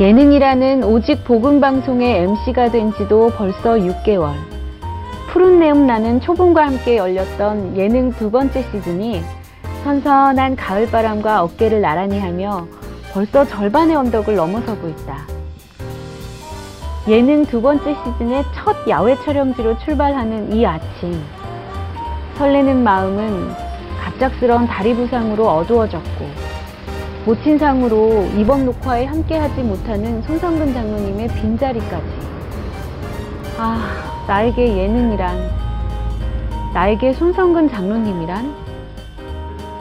예능이라는 오직 복음 방송의 MC가 된 지도 벌써 6개월. 푸른 내음 나는 초봄과 함께 열렸던 예능 두 번째 시즌이 선선한 가을바람과 어깨를 나란히 하며 벌써 절반의 언덕을 넘어서고 있다. 예능 두 번째 시즌의 첫 야외 촬영지로 출발하는 이 아침. 설레는 마음은 갑작스런 다리 부상으로 어두워졌고 모친상으로 이번 녹화에 함께하지 못하는 손성근 장로님의 빈자리까지. 아, 나에게 예능이란, 나에게 손성근 장로님이란,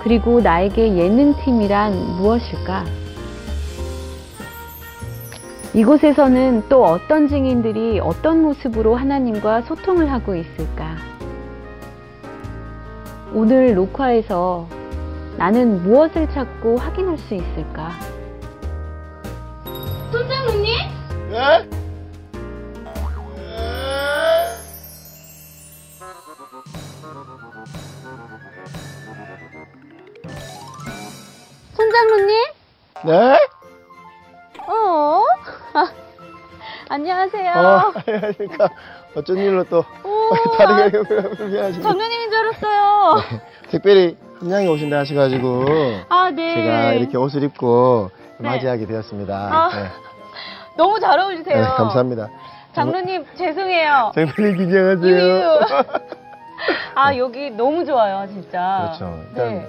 그리고 나에게 예능팀이란 무엇일까? 이곳에서는 또 어떤 증인들이 어떤 모습으로 하나님과 소통을 하고 있을까? 오늘 녹화에서 나는 무엇을 찾고 확인할 수 있을까? 손장로님? 예? 손장로님? 네? 어? 아, 안녕하세요. 어, 안녕하십니까. 어쩐 일로 또 오, 다르게 불편하시고 장로님인 줄 알았어요. 특별히 함양에 오신다 하셔가지고 아, 네. 제가 이렇게 옷을 입고 네. 맞이하게 되었습니다. 아, 네. 너무 잘 어울리세요. 네, 감사합니다. 장로님, 죄송해요. 장로님 긴장하세요. 아, 여기 너무 좋아요, 진짜. 그렇죠. 일단- 네.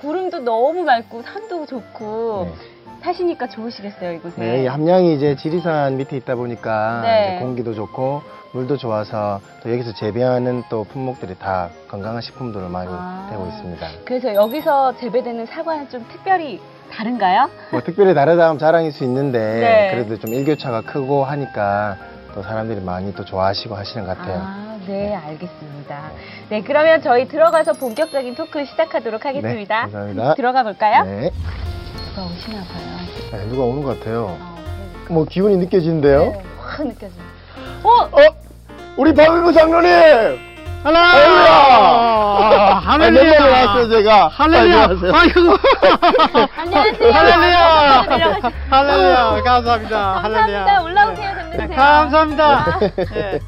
구름도 너무 맑고, 산도 좋고, 네. 사시니까 좋으시겠어요, 이곳에. 네, 이 함양이 이제 지리산 밑에 있다 보니까 네. 이제 공기도 좋고 물도 좋아서 또 여기서 재배하는 또 품목들이 다 건강한 식품들을 많이 아. 되고 있습니다. 그래서 여기서 재배되는 사과는 좀 특별히 다른가요? 뭐 특별히 다르다면 자랑일 수 있는데 네. 그래도 좀 일교차가 크고 하니까 또 사람들이 많이 또 좋아하시고 하시는 것 같아요. 아, 네, 알겠습니다. 네, 그러면 저희 들어가서 본격적인 토크 시작하도록 하겠습니다. 네, 감사합니다. 들어가 볼까요? 네. 누가 오시나 봐요. 네, 누가 오는 것 같아요. 아, 그러니까. 뭐 기운이 느껴지는데요? 네, 확 느껴져요. 어? 어? 우리 박은구 장로님! 할렐루야! 할렐루야! 아, 나왔어요, 제가. 할렐루야! 안녕하세요. 아이고! 안녕하세요. 할렐루야! 할렐루야! 감사합니다. 감사합니다. 할렐루야. 올라오세요, 네, 장로님. 감사합니다. 네. 예.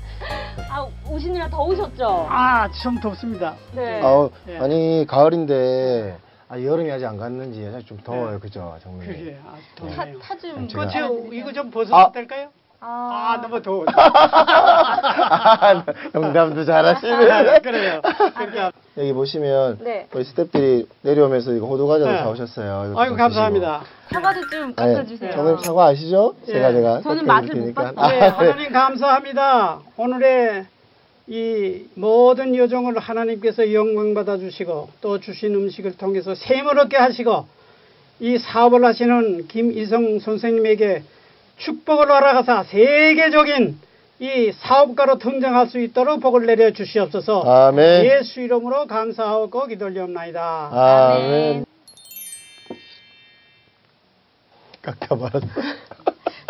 아, 오시느라 더우셨죠? 아, 좀 덥습니다. 네. 예. 아니, 가을인데, 아, 여름이 아직 안 갔는지 사실 좀 더워요, 그죠, 장로님? 그게 아주 타, 덥네요. 타 좀. 그, 저, 이거 좀 벗어도 아. 될까요? 아, 아, 너무 더워. 아, 농담도 잘하시네. 그래요. 그러니까. 여기 보시면 네. 우리 스태프들이 내려오면서 이거 호두 과자를 네. 사오셨어요. 좀 감사합니다. 사과도 좀 드시고. 깎아주세요. 네, 저는 사과 아시죠? 예. 제가 제가 저는 맛을 못. 봤어요. 네, 아, 하나님 감사합니다. 오늘의 이 모든 여정을 하나님께서 영광 받아 주시고 또 주신 음식을 통해서 샘을 얻게 하시고 이 사업을 하시는 김이성 선생님에게 축복을 허락하사 세계적인 이 사업가로 등장할 수 있도록 복을 내려 주시옵소서. 아멘. 예수 이름으로 감사하고 기도리옵나이다. 아멘. 깎아 말았어.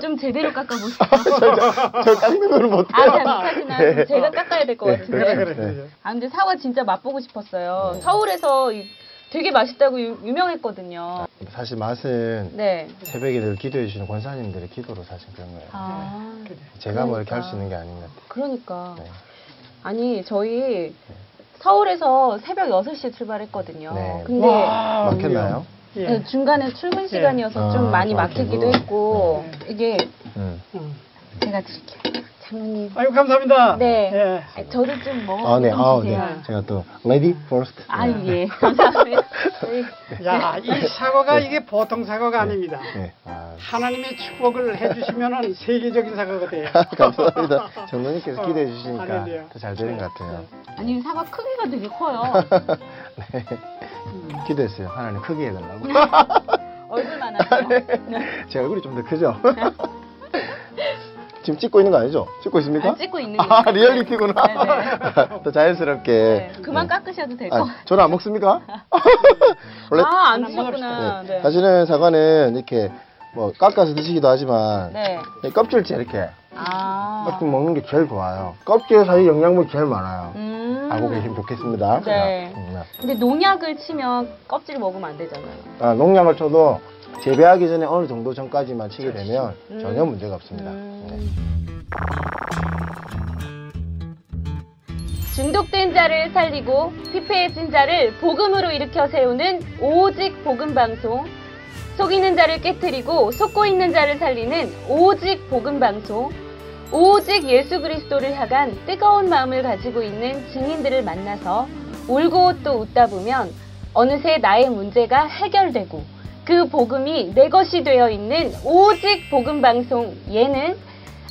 좀 제대로 깎아보세요. 저 깎는 걸 못해요. 아, 잘? 그럼 네. 제가 깎아야 될것 네, 같은데. 그래 그래 네. 그래. 아, 근데 사과 진짜 맛보고 싶었어요. 네. 서울에서 이- 되게 맛있다고 유, 유명했거든요. 사실 맛은 네. 새벽에 늘 기도해 주시는 권사님들의 기도로 사실 그런 거예요. 아. 제가 뭐 이렇게 할 그러니까. 수 있는 게 아닌 것 같아요. 그러니까. 네. 아니, 저희 서울에서 새벽 6시에 출발했거든요. 네. 근데 와, 막혔나요? 예. 네, 중간에 출근 시간이어서 아, 좀 많이 좀 막히기도. 했고, 네. 이게 음. 음. 제가 드릴게요. 장모님. 아이고 감사합니다. 네. 예. 아, 저도 좀 먹어. 아, 네. 아. 네. 제가 또 lady first. 아유, 예. 감사합니다. 야, 이 사과가 이게 보통 사과가 아닙니다. 네. 아, 하나님의 축복을 해 주시면 세계적인 사과가 돼요. 감사합니다. 장로님께서 기대해 주시니까 할렐루야. 더잘 되는 것 같아요. 아니, 사과 크기가 되게 커요. 네. 기대했어요. 하나님 크게 해달라고. 얼굴만 하세요. 제 얼굴이 좀 더 크죠? 지금 찍고 있는 거 아니죠? 찍고 있습니까? 안 찍고 있는 거예요. 아, 리얼리티구나. 네, 더 자연스럽게. 네, 그만 네. 깎으셔도 될 것 같아요. 아, 저는 안 먹습니까? 원래 아, 안 드셨구나. 네. 사실은 사과는 이렇게 뭐 깎아서 드시기도 하지만 네. 이 껍질째 이렇게 아. 깎고 먹는 게 제일 좋아요. 껍질 사이 영양분이 제일 많아요. 음. 알고 계시면 좋겠습니다. 네. 음, 근데 농약을 치면 껍질 먹으면 안 되잖아요. 아, 농약을 쳐도 재배하기 전에 어느 정도 전까지만 치게 되면 음. 전혀 문제가 없습니다. 음. 네. 중독된 자를 살리고 피폐해진 자를 복음으로 일으켜 세우는 오직 복음 방송. 속이는 자를 깨뜨리고 속고 있는 자를 살리는 오직 복음 방송. 오직 예수 그리스도를 향한 뜨거운 마음을 가지고 있는 증인들을 만나서 울고 또 웃다 보면 어느새 나의 문제가 해결되고 그 복음이 내 것이 되어 있는 오직 복음 방송 예능.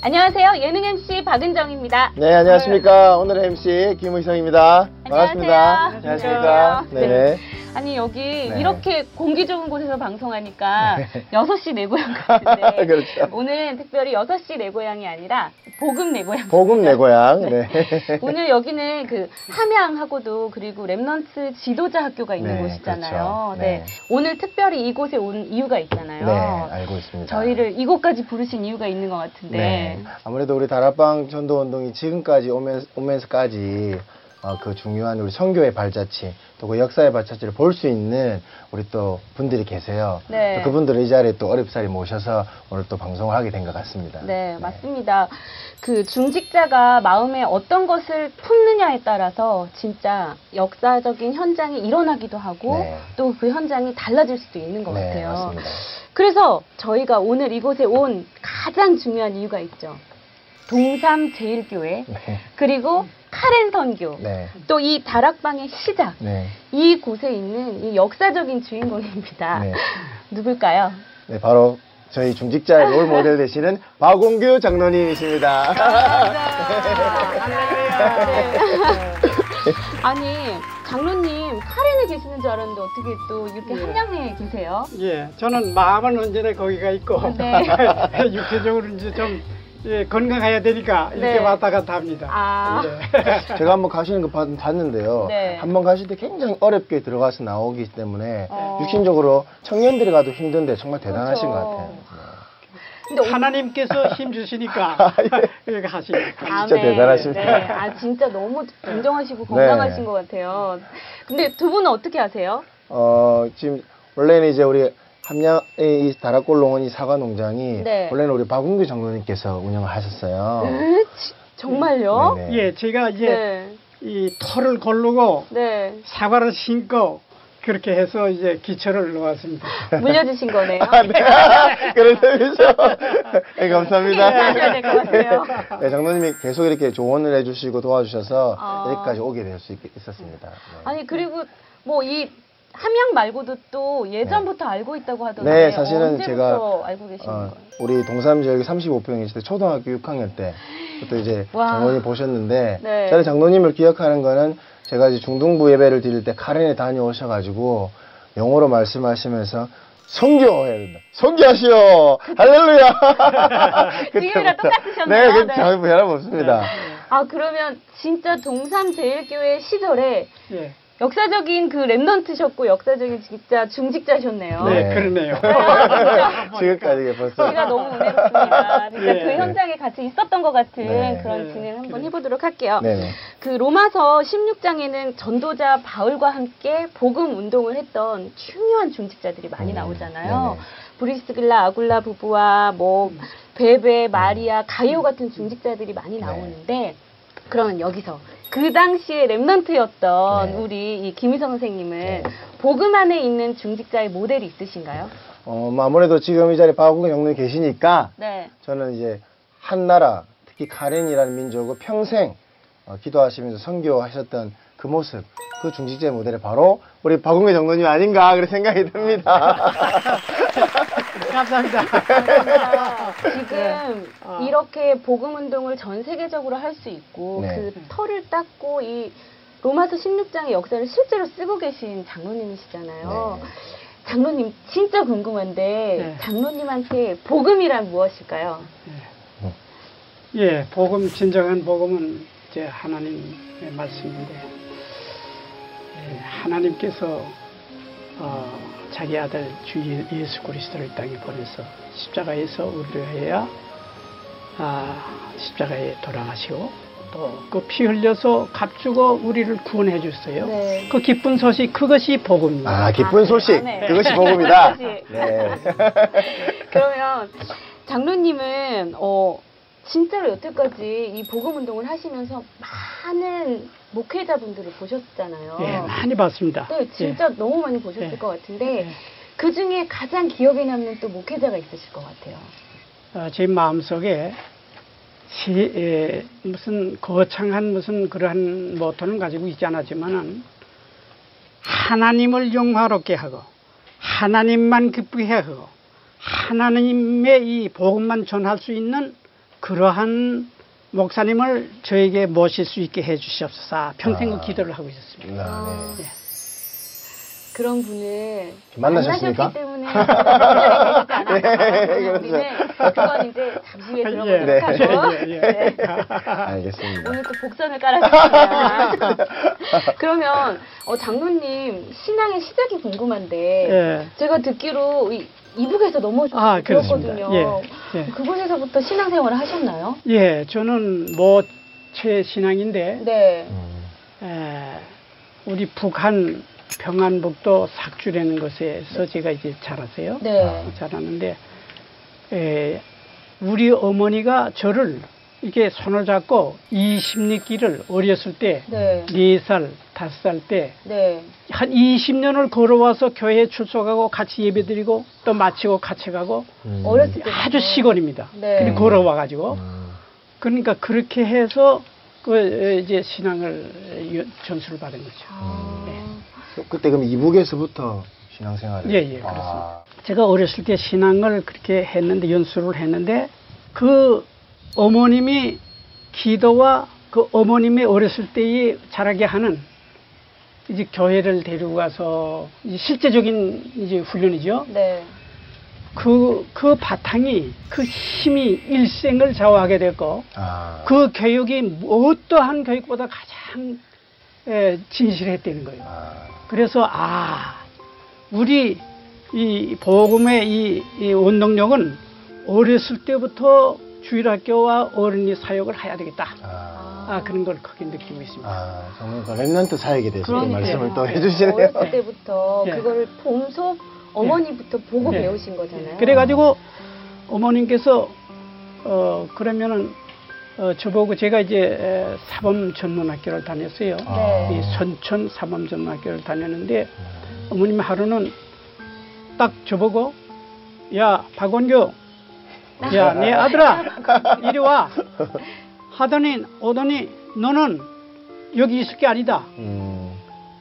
안녕하세요. 예능 MC 박은정입니다. 네, 안녕하십니까. 오늘의 MC 김의성입니다. 반갑습니다. 안녕하십니까. 네. 네. 아니 여기 네. 이렇게 공기 좋은 곳에서 방송하니까 6시 내 고향 같은데 그렇죠. 오늘은 특별히 6시 내 고향이 아니라 복음 내 고향 복음 내 고향. 네. 오늘 여기는 그 함양하고도 그리고 Remnant 지도자 학교가 있는 네, 곳이잖아요. 그렇죠. 네. 네. 오늘 특별히 이곳에 온 이유가 있잖아요. 네, 알고 있습니다. 저희를 이곳까지 부르신 이유가 있는 것 같은데. 네. 아무래도 우리 다락방 전도 운동이 지금까지 오면서, 오면서까지 어, 그 중요한 우리 선교의 발자취 또 그 역사의 발자취를 볼 수 있는 우리 또 분들이 계세요. 네. 또 그분들을 이 자리에 또 어렵사리 모셔서 오늘 또 방송을 하게 된 것 같습니다. 네, 맞습니다. 그 중직자가 마음에 어떤 것을 품느냐에 따라서 진짜 역사적인 현장이 일어나기도 하고 네. 또그 현장이 달라질 수도 있는 것 네, 같아요. 맞습니다. 그래서 저희가 오늘 이곳에 온 가장 중요한 이유가 있죠. 동삼 제일교회 네. 그리고 카렌 선교 네. 또 이 다락방의 시작 네. 이 곳에 있는 이 역사적인 주인공입니다. 네. 누굴까요? 네, 바로 저희 중직자의 롤 모델 되시는 박홍규 장로님이십니다. 아니 장로님 카렌에 계시는 줄 알았는데 어떻게 또 이렇게 예. 한양에 계세요? 예, 저는 마음은 언제나 거기가 있고 네. 육체적으로 이제 좀 예, 건강해야 되니까 이렇게 네. 왔다 갔다 합니다. 아. 예. 제가 한번 가시는 거 봤- 봤는데요. 네. 한번 가실 때 굉장히 어렵게 들어가서 나오기 때문에 어. 육신적으로 청년들이 가도 힘든데 정말 대단하신 그렇죠. 것 같아요. 근데 오- 하나님께서 힘 주시니까 이렇게 하십니다. 아, 진짜 대단하십니다. 네. 아 진짜 너무 건강하신 네. 것 같아요. 근데 두 분은 어떻게 하세요? 어, 지금 원래는 이제 우리 함양의 이 다락골농원 이 사과 농장이 네. 원래는 우리 박웅규 장로님께서 운영을 하셨어요. 에? 지- 정말요? 네네. 예, 제가 이제 네. 이 토를 고르고 네. 사과를 심고 그렇게 해서 이제 기초를 놓았습니다. 물려주신 거네요. 아, 네. 그런 셈이죠. 네, 감사합니다. 네. 네, 장로님이 계속 이렇게 조언을 해주시고 도와주셔서 아. 여기까지 오게 될 수 있었습니다. 네. 아니 그리고 뭐이 함양 말고도 또 예전부터 알고 있다고 하던데 네, 사실은 제가 알고 계시는 어, 거예요? 우리 동삼 지역이 35평에 있을 때 초등학교 6학년 때 그때 이제 와. 장로님 보셨는데 네. 저는 장로님을 기억하는 거는 제가 이제 중등부 예배를 드릴 때 카렌에 다녀오셔가지고 영어로 말씀하시면서 성교해야 된다. 성교하시오. 할렐루야. 지금이랑 그때부터. 똑같으셨네요. 네, 그 네. 전 변함 없습니다. 아 그러면 진짜 동삼 제일교회 시절에 예, 역사적인 그 랩넌트셨고 역사적인 진짜 중직자셨네요. 네, 네. 그러네요. 지금까지 벌써 저희가 너무 은혜롭습니다. 진짜 예. 그 현장에 같이 있었던 것 같은 네. 그런 네. 진행을 한번. 해보도록 할게요. 네네. 그 로마서 16장에는 전도자 바울과 함께 복음 운동을 했던 중요한 중직자들이 많이 음, 나오잖아요. 브리스길라 아굴라 부부와 뭐 베베, 마리아, 가이오 같은 중직자들이 많이 네. 나오는데 그러면 여기서 그 당시에 랩넌트였던 네. 우리 이 김희성 선생님은 네. 복음 안에 있는 중직자의 모델이 있으신가요? 어, 뭐 아무래도 지금 이 자리에 박우경 장로님 계시니까 네. 저는 이제 한 나라, 특히 카렌이라는 민족을 평생 어, 기도하시면서 선교하셨던 그 모습, 그 중직자의 모델이 바로 우리 박웅의 장로님 아닌가 그런 생각이 듭니다. 감사합니다. 지금 어. 이렇게 복음 운동을 전 세계적으로 할 수 있고 네. 그 털을 닦고 이 로마서 16장의 역사를 실제로 쓰고 계신 장로님이시잖아요. 네. 장로님 진짜 궁금한데 네. 장로님한테 복음이란 무엇일까요? 예, 복음 진정한 복음은 이제 하나님의 말씀인데 예, 하나님께서 어, 자기 아들 주 예- 예수 그리스도를 이 땅에 보내서 십자가에서 우리를 위하여 아, 십자가에 돌아가시고 또 그 피 흘려서 값주고 우리를 구원해 줬어요. 네. 그 기쁜 소식 그것이 복음입니다. 아, 기쁜 아, 소식. 네. 그것이 복음이다. 그것이. 네. 그러면 장로님은 어 진짜로 여태까지 이 복음 운동을 하시면서 많은 목회자분들을 보셨잖아요. 예, 많이 봤습니다. 네, 진짜 너무 많이 보셨을 예. 것 같은데 예. 그 중에 가장 기억에 남는 또 목회자가 있으실 것 같아요. 어, 제 마음속에 시, 에, 무슨 거창한 무슨 그러한 모토는 가지고 있지 않았지만은 하나님을 영화롭게 하고 하나님만 기쁘게 하고 하나님의 이 복음만 전할 수 있는 그러한 목사님을 저에게 모실 수 있게 해 주시옵소서 평생 아. 그 기도를 하고 있었습니다. 아, 네. 그런 분을 만나셨습니까? 만나셨기 때문에. 네, 우리는 그건 이제 잠시 후에 들어보도록 네. 하고 예, 예. 네. 알겠습니다. 오늘 또 복선을 깔아주셨어요. 그러면 어, 장로님 신앙의 시작이 궁금한데 예. 제가 듣기로 이, 이북에서 넘어오셨다고 아. 들었거든요. 예, 예. 그곳에서부터 신앙생활을 하셨나요? 예, 저는 모체 신앙인데 네. 음, 에, 우리 북한 평안북도 삭주라는 곳에서 제가 이제 자랐어요. 네. 아. 자랐는데 에, 우리 어머니가 저를 이렇게 손을 잡고 20리길을 어렸을 때 네. 4살, 5살 때 네. 한 20년을 걸어와서 교회에 출석하고 같이 예배드리고 또 마치고 같이 가고 음. 어렸을 때 아주 시골입니다. 네. 근데 걸어와 가지고 음. 그러니까 그렇게 해서 그 에, 이제 신앙을 연- 전수를 받은 거죠. 아, 네. 그때 그럼 이북에서부터 신앙생활을 예, 예, 그렇습니다. 제가 어렸을 때 신앙을 그렇게 했는데 연수를 했는데 그 어머님이 기도와 그 어머님의 어렸을 때에 자라게 하는 이제 교회를 데리고 가서 이제 실제적인 이제 훈련이죠. 네. 그, 그 바탕이 그 힘이 일생을 좌우하게 됐고 아, 그 교육이 어떠한 교육보다 가장 에, 진실했다는 거예요. 아, 그래서 아 우리 이 복음의 이, 이 운동력은 어렸을 때부터 주일학교와 어린이 사역을 해야 되겠다. 아, 아 그런 걸 크게 느끼고 있습니다. 아, 정말 그 랩런트 사역에 대해서 그러니까요. 말씀을 또 네. 해주시네요. 어렸을 때부터 예. 그거를 봄소 어머니부터 보고 예. 배우신 거잖아요. 그래가지고 어머님께서 어 그러면은 어, 저보고 제가 이제 에, 사범 전문학교를 다녔어요. 아. 이 선천 사범 전문학교를 다녔는데 어머님 하루는 딱 저보고 야 박원규 야내 아들아 이리 와 하더니 오더니 너는 여기 있을 게 아니다 음,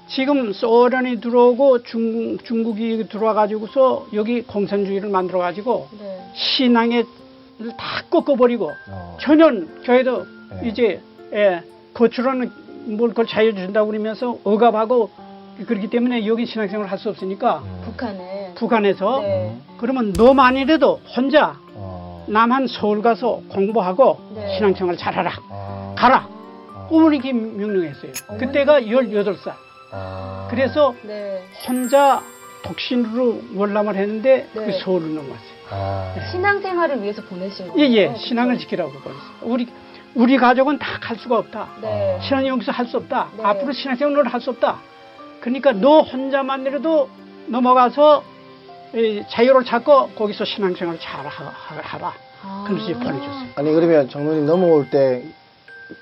지금 소련이 들어오고 중, 중국이 들어와 가지고서 여기 공산주의를 만들어 가지고 네. 신앙을 다 꺾어버리고 어, 전혀 교회도 네. 이제 예, 거추로는 뭘 그걸 자유 준다고 그러면서 억압하고 그렇기 때문에 여기 신앙생활을 할 수 없으니까 음, 북한은 북한에서 네. 그러면 너만이라도 혼자 어, 남한 서울 가서 공부하고 네. 신앙생활 잘하라 아, 가라 어, 어머니께 명령했어요 어머니. 그때가 18살 아, 그래서 네. 혼자 독신으로 월남을 했는데 네. 그 서울로 넘어왔어요 아, 신앙생활을 위해서 보내신 거예요. 예예 그렇죠? 신앙을 지키라고 그랬어요 우리 우리 가족은 다 갈 수가 없다 네. 신앙 여기서 할 수 없다. 네. 앞으로 신앙생활을 할 수 없다. 그러니까 너 혼자만이라도 넘어가서 이 자유를 찾고 거기서 신앙생활을 잘 하- 하- 하라. 아. 그래서 보내줬어요. 아니 그러면 장로님 넘어올 때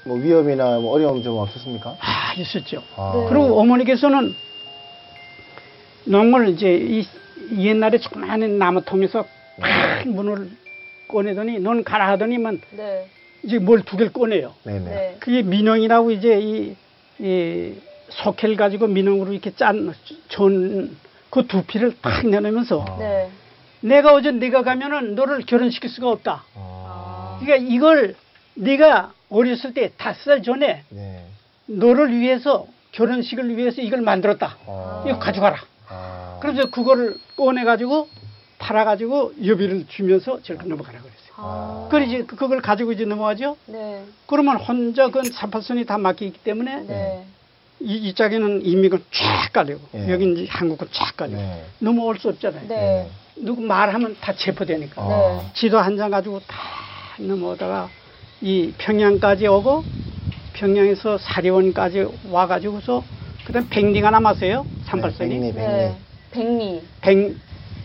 뭐 위험이나 뭐 어려움 좀 없었습니까? 아 있었죠. 아, 네. 그리고 어머니께서는 농을 이제 이 옛날에 조그마한 나무 통에서 큰 문을 꺼내더니 넌 가라 하더니만 네. 이제 뭘 두 개를 꺼내요. 네네. 네. 그게 민영이라고 이제 이, 이 석회를 가지고 민영으로 이렇게 짠 전 그 두피를 탁 내놓으면서 아. 네. 내가 어제 네가 가면은 너를 결혼시킬 수가 없다. 아, 그러니까 이걸 네가 어렸을 때 다섯 살 전에 네. 너를 위해서 결혼식을 위해서 이걸 만들었다. 아, 이거 가져가라. 아, 그래서 그거를 꺼내 가지고 팔아 가지고 여비를 주면서 저렇게 넘어가라 그랬어요. 아. 그래 이제 그- 그걸 가지고 이제 넘어가죠. 네. 그러면 혼자 그 삼팔선이 다 막히기 때문에 네. 이, 이 짝에는 이미군 쫙 깔리고 예. 여기 이제 한국은 쫙 깔리고 네. 넘어올 수 없잖아요. 네. 누구 말하면 다 체포되니까. 아. 네. 지도 한 장 가지고 다 넘어오다가 이 평양까지 오고 평양에서 사리원까지 와가지고서 그다음 백리가 남았어요. 네, 삼팔선이. 백리, 백리. 네. 백리. 백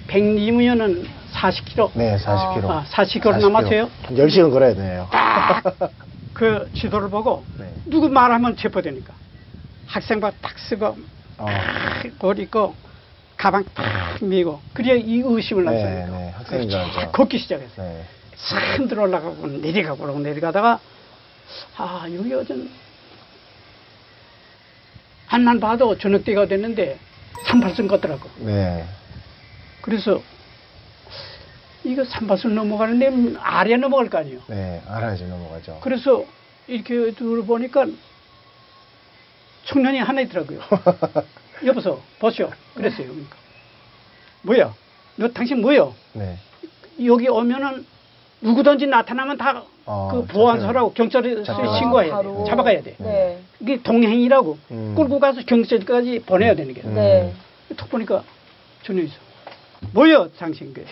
백리면은 40km. 네, 40km. 아, 40km 남았어요. 한 10시간 걸어야 되네요. 그 지도를 보고 네. 누구 말하면 체포되니까 학생복 딱 쓰고 어, 옷 입고 가방 딱 메고 그래야 이 의심을 네, 났으니까 네, 학생인 줄. 걷기 시작했어요. 네. 참 들어 올라가고 내려가고 그러고 내려가다가 아 여기 어전 안만 봐도 저녁 때가 됐는데 38선 걷더라고. 네. 그래서 이거 38선 넘어가는데 아래 넘어갈 거 아니에요. 네, 알아야지 넘어가죠. 그래서 이렇게 둘보니까 청년이 하나 있더라고요. 여보세요, 보시오. 그랬어요. 그러니까. 뭐야? 너 당신 뭐야? 네. 여기 오면은 누구든지 나타나면 다그 어, 보안소라고 경찰에. 신고해야 바로. 돼. 잡아가야 돼. 네. 이게 동행이라고 음. 끌고 가서 경찰까지 보내야 되는 게. 음. 네. 톡 보니까 전혀 있어. 뭐야, 당신 그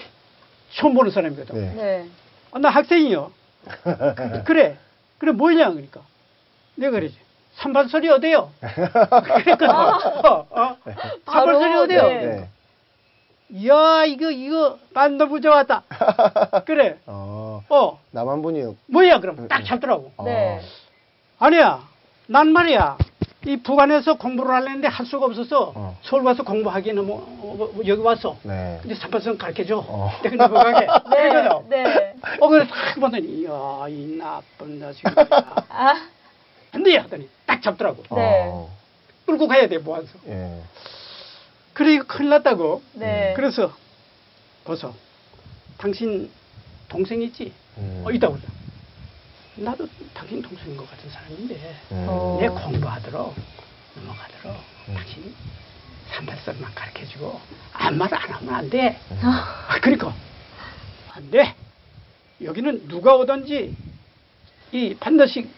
처음 보는 사람이거든. 네. 네. 아, 나 학생이요. 그래. 그래, 뭐냐, 그러니까. 내가 그러지. 삼반설이 어디요? 그랬거든. 어, 어. 삼반설이 바로, 어디요? 네. 네. 이야, 이거, 이거, 반너부 좋았다. 그래. 어, 어, 남한 분이 뭐야, 그럼 딱 잡더라고. 네. 아니야, 난 말이야. 이 북한에서 공부를 하려는데 할 수가 없어서 어. 서울 와서 공부하기는 뭐, 어, 뭐 여기 왔어. 네. 근데 삼반선 가르쳐줘. 어. 내가 넘어가게. 네. 그러거든. 네. 어, 그래, 딱 보더니, 이야, 이 나쁜 자식. 아, 안 돼! 하더니 딱 잡더라고. 네. 어, 끌고 가야 돼, 모아서. 예. 그래, 이거 큰일 났다고. 네. 그래서, 벗어. 당신 동생 있지? 음. 어, 있다고 그러자. 나도 당신 동생인 것 같은 사람인데, 음. 어. 내 공부하도록, 넘어가도록, 음. 당신 삼팔선만 가르쳐 주고, 아무 말 안 하면 안 돼. 음. 아, 그러니까, 안 돼. 여기는 누가 오든지, 이 반드시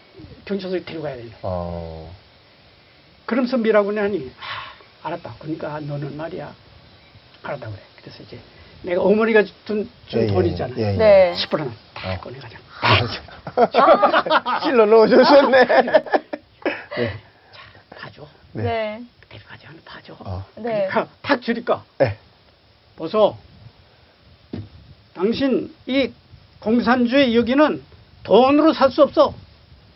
경찰서에 데려가야 된다. 어, 그러면서 미라고 하니 아, 알았다. 그러니까 너는 말이야. 알았다 그래. 그래서 이제 내가 어머니가 준, 준 예, 돈 예, 있잖아. 예, 예. 네. 10%는 다 어. 꺼내가자. 실로 넣어주셨네. 네. 봐줘. 네. 네. 데려가지 않아 봐줘. 어, 네. 그러니까 탁 주니까 네. 보소. 당신 이 공산주의 여기는 돈으로 살 수 없어.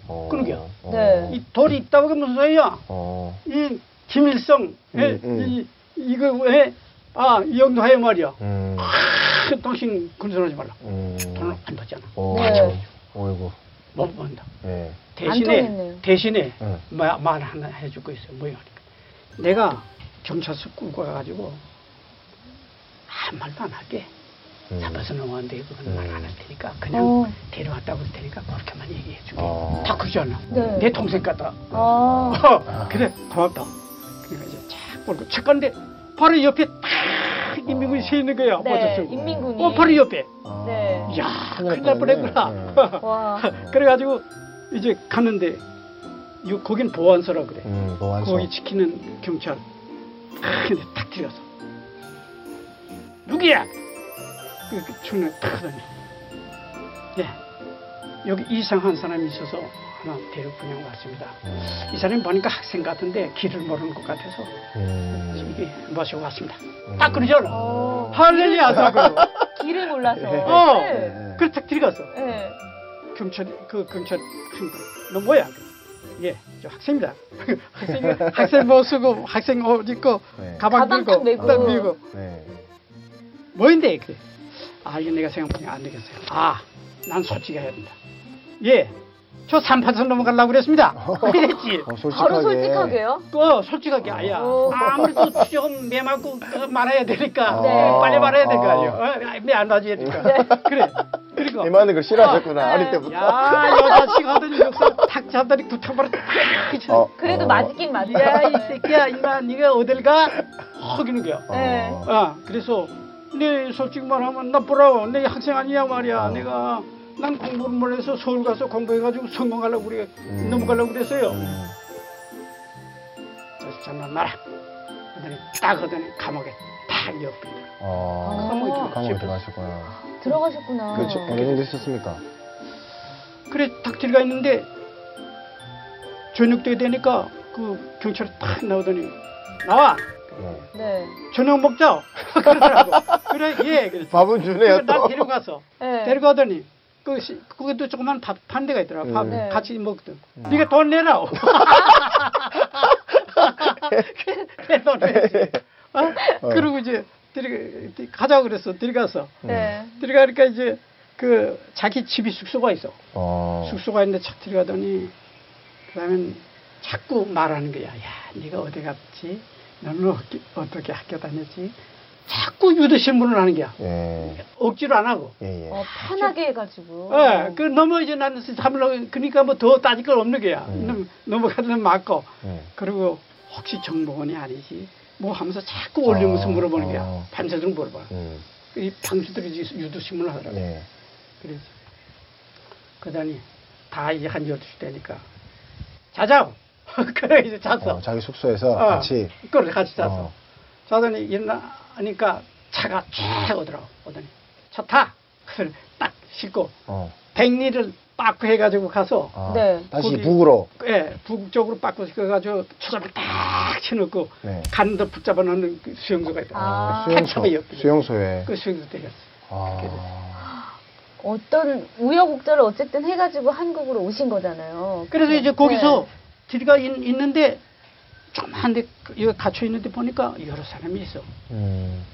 어, 그러게요. 어, 네. 이 돈이 있다고 하면 무슨 소리야? 어, 이 김일성, 예, 음, 음. 이, 이거 왜, 아, 이 정도 하야 말이야. 음, 크, 당신 건설하지 말라. 음. 돈을 안 받잖아. 오, 네. 어이구. 못 받는다. 예. 대신에 통했네요. 대신에 응. 마- 말 하나 해줄 거 있어요. 뭐야? 내가 경찰서 끌고 가가지고 아무 말도 안 할게. 음. 잡아서 넘어왔는데 그건 음. 말안 할 테니까 그냥 어. 데려왔다고 할 테니까 그렇게만 얘기해 주게. 어. 다 그러잖아. 네. 내 동생 같다. 아. 어, 그래 고맙다. 그러니까 이제 착 몰고 착 갔는데 바로 옆에 딱 인민군이 서 있는 거야. 네, 쓰고. 인민군이. 어 바로 옆에. 아. 네. 이야 큰일 날. 뻔했구나. 와. 그래가지고 이제 갔는데 이 거긴 보안소라 그래. 음, 보안소. 거기 지키는 경찰. 아, 근데 탁 들어가서 누구야? 그, 그 청년 탁 하더니 예 여기 이상한 사람이 있어서 하나 데리고 그냥 왔습니다. 음. 이 사람이 보니까 학생 같은데 길을 모르는 것 같아서 음. 이게 모시고 왔습니다. 음. 딱 그러잖아. 어. 할렐루야 사고. 길을 몰라서. 네. 어. 네. 그래 딱 들어갔어. 네. 경찰 그 경찰 그러니까 너 뭐야? 예, 저 학생입니다. 학생 학생 뭐 쓰고 학생 옷 입고 네. 가방 가방 들고 딱 메고. 딱 메고 네. 뭐인데 그래? 아 이거 내가 생각보니 안 되겠어요. 아, 난 솔직히 해야 된다. 예, 저 3파선 넘어가려고 그랬습니다. 그랬지. 어, 솔직하게. 바로 솔직하게요? 그 솔직하게 아야. 오. 아무래도 추적은 매맞고 말아야 되니까 네. 빨리 말아야 될 거 아. 아니에요. 매안 나지니까. 그래. 그리고 이만은 걸 싫어하셨구나, 네. 어릴 때부터. 야, 여자식 하더니 여기서 탁 잡더니 구탕바로 탁. 어. 그래도 어. 맞긴 맞죠. 야, 이 새끼야, 이마, 네가 어딜 가? 허기는 거야. 네. 어. 아, 그래서 내 솔직히 말하면 나쁘라고. 내 학생 아니야 말이야. 어. 내가 난 공부를 못 해서 서울 가서 공부해가지고 성공하려고 그래. 음. 넘어가려고 그랬어요. 음. 저 장난 마라. 하더니 딱 하더니 감옥에 딱 옆에. 어. 감옥에 들어가. 감옥에 들어가셨구나. 들어가셨구나. 그, 저, 어느 정도 있었습니까? 그래 딱 들어가 있는데 저녁 때 되니까 그 경찰이 딱 나오더니 나와 예. 네. 저녁 먹자 그러더라고 그래 예 그래서 밥은 주네요, 날 또. 데려가서 네. 데려가더니 그 시- 그것도 조그만 밥 판 데가 있더라 밥 네. 같이 먹던 네가 돈 내라 그래 돈 내지 어? 어. 그리고 이제 들어가 가자 그랬어 들어가서 네. 들어가니까 이제 그 자기 집이 숙소가 있어 어. 숙소가 있는데 착 들어가더니 그다음에 자꾸 말하는 거야. 야, 네가 어디 갔지? 너는 어떻게, 어떻게 학교 다녔지? 자꾸 유도 신문을 하는 거야. 예. 억지로 안 하고. 예, 예. 어, 편하게 해가지고. 예, 그 너무 이제 나는 삼으려고 그러니까 뭐 더 따질 건 없는 거야. 음. 넘- 넘어가는 맞고. 예. 그리고 혹시 정보원이 아니지? 뭐 하면서 자꾸 올리면서 어, 물어보는 거야. 어. 밤새도록 물어봐. 음. 이 방수들이 이제 유도 신문을 하더라고. 예. 그래서 그러더니 다 이제 한 12시 되니까 자자 그래 이제 잤어 어, 자기 숙소에서 어, 같이. 그래 같이 잤어 어. 자더니 일어나니까 차가 쫙 오더라고 오더니 차타 그래 딱 싣고 어. 백리를 빠꾸 해가지고 가서 아, 네. 다시 거기- 북으로. 예, 북쪽으로 빠꾸 시켜가지고 초점을 딱 쳐놓고 네. 간도 붙잡아 놓는 그 수용소가 있다 아. 수용소. 수용소에. 그 수용소 데렸어 아. 어떤 우여곡절을 어쨌든 해가지고 한국으로 오신 거잖아요. 그래서 이제 네. 거기서 들어가 있, 있는데 조그만데 여기 갇혀 있는데 보니까 여러 사람이 있어. 음.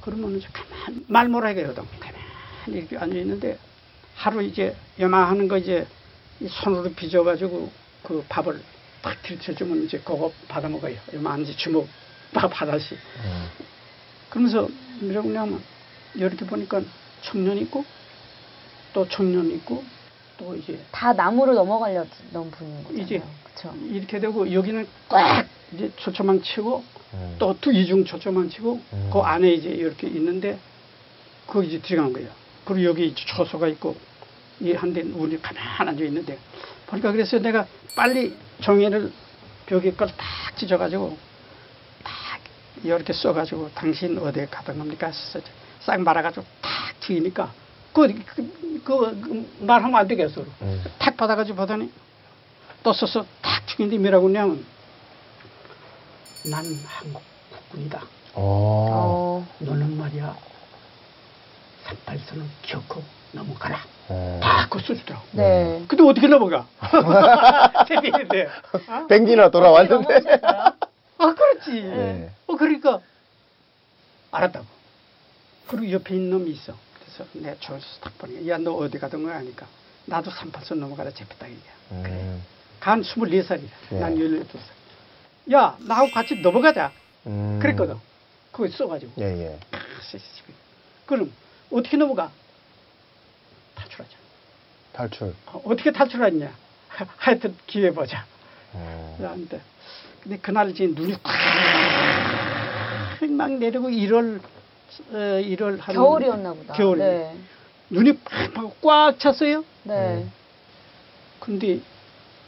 그러면 이제 가만 말 못하게 되거든. 가만히 이렇게 앉아 있는데 하루 이제 연마하는 거 이제 이 손으로 빚어가지고 그 밥을 딱 들쳐주면 이제 그거 받아 먹어요. 이제 주먹 밥 하나씩. 음. 그러면서 뭐라고 그냐면 이렇게 보니까 청년 있고 또 청년 있고 또 이제 다 나무로 넘어가려던 분인 거잖아요. 이제 그쵸. 이렇게 되고 여기는 꽉 이제 초초망 치고 음. 또두 이중 초초망 치고 음. 그 안에 이제 이렇게 있는데 거기 이제 들어간 거예요. 그리고 여기 초소가 있고 이 한대 우리 가만 앉아 있는데 보니까 그래서 내가 빨리 종이를 벽에 걸딱 찢어가지고 딱 이렇게 써가지고 당신 어디에 가던 겁니까? 싹 말아가지고 탁 튀기니까 그, 그, 그, 그 말하면 안 되겠어. 음. 탁 받아가지고 보더니 또 써서 탁 튀긴데 뭐라고 하냐면 난 한국 국군이다. 어. 어, 너는 말이야 38선을 기어코 넘어가라. 어. 다 그거 써주더라고. 네. 근데 어떻게 넘어가? 새벽인데. 어? 뱅기나 돌아왔는데. 아, 그렇지. 네. 어, 그러니까 알았다고. 그리고 옆에 있는 놈이 있어. 그래서 내가 저기서 딱 보니까 야, 너 어디 가던 거야? 하니까 나도 38선 넘어가다 잡혔다 이게. 그래. 음. 간 24살이야. 예. 난 18살. 야, 나하고 같이 넘어가자. 음. 그랬거든. 그거 써가지고. 예, 예. 아, 쓰시고. 그럼 어떻게 넘어가? 탈출하자. 탈출. 어, 어떻게 탈출하냐? 하여튼 기회 보자. 어. 그런데 근데 그날 이제 눈이 꽉막 내리고 1월 어, 1월 한 겨울이었나 보다. 겨울 네. 눈이 팍꽉 찼어요. 네. 음. 근데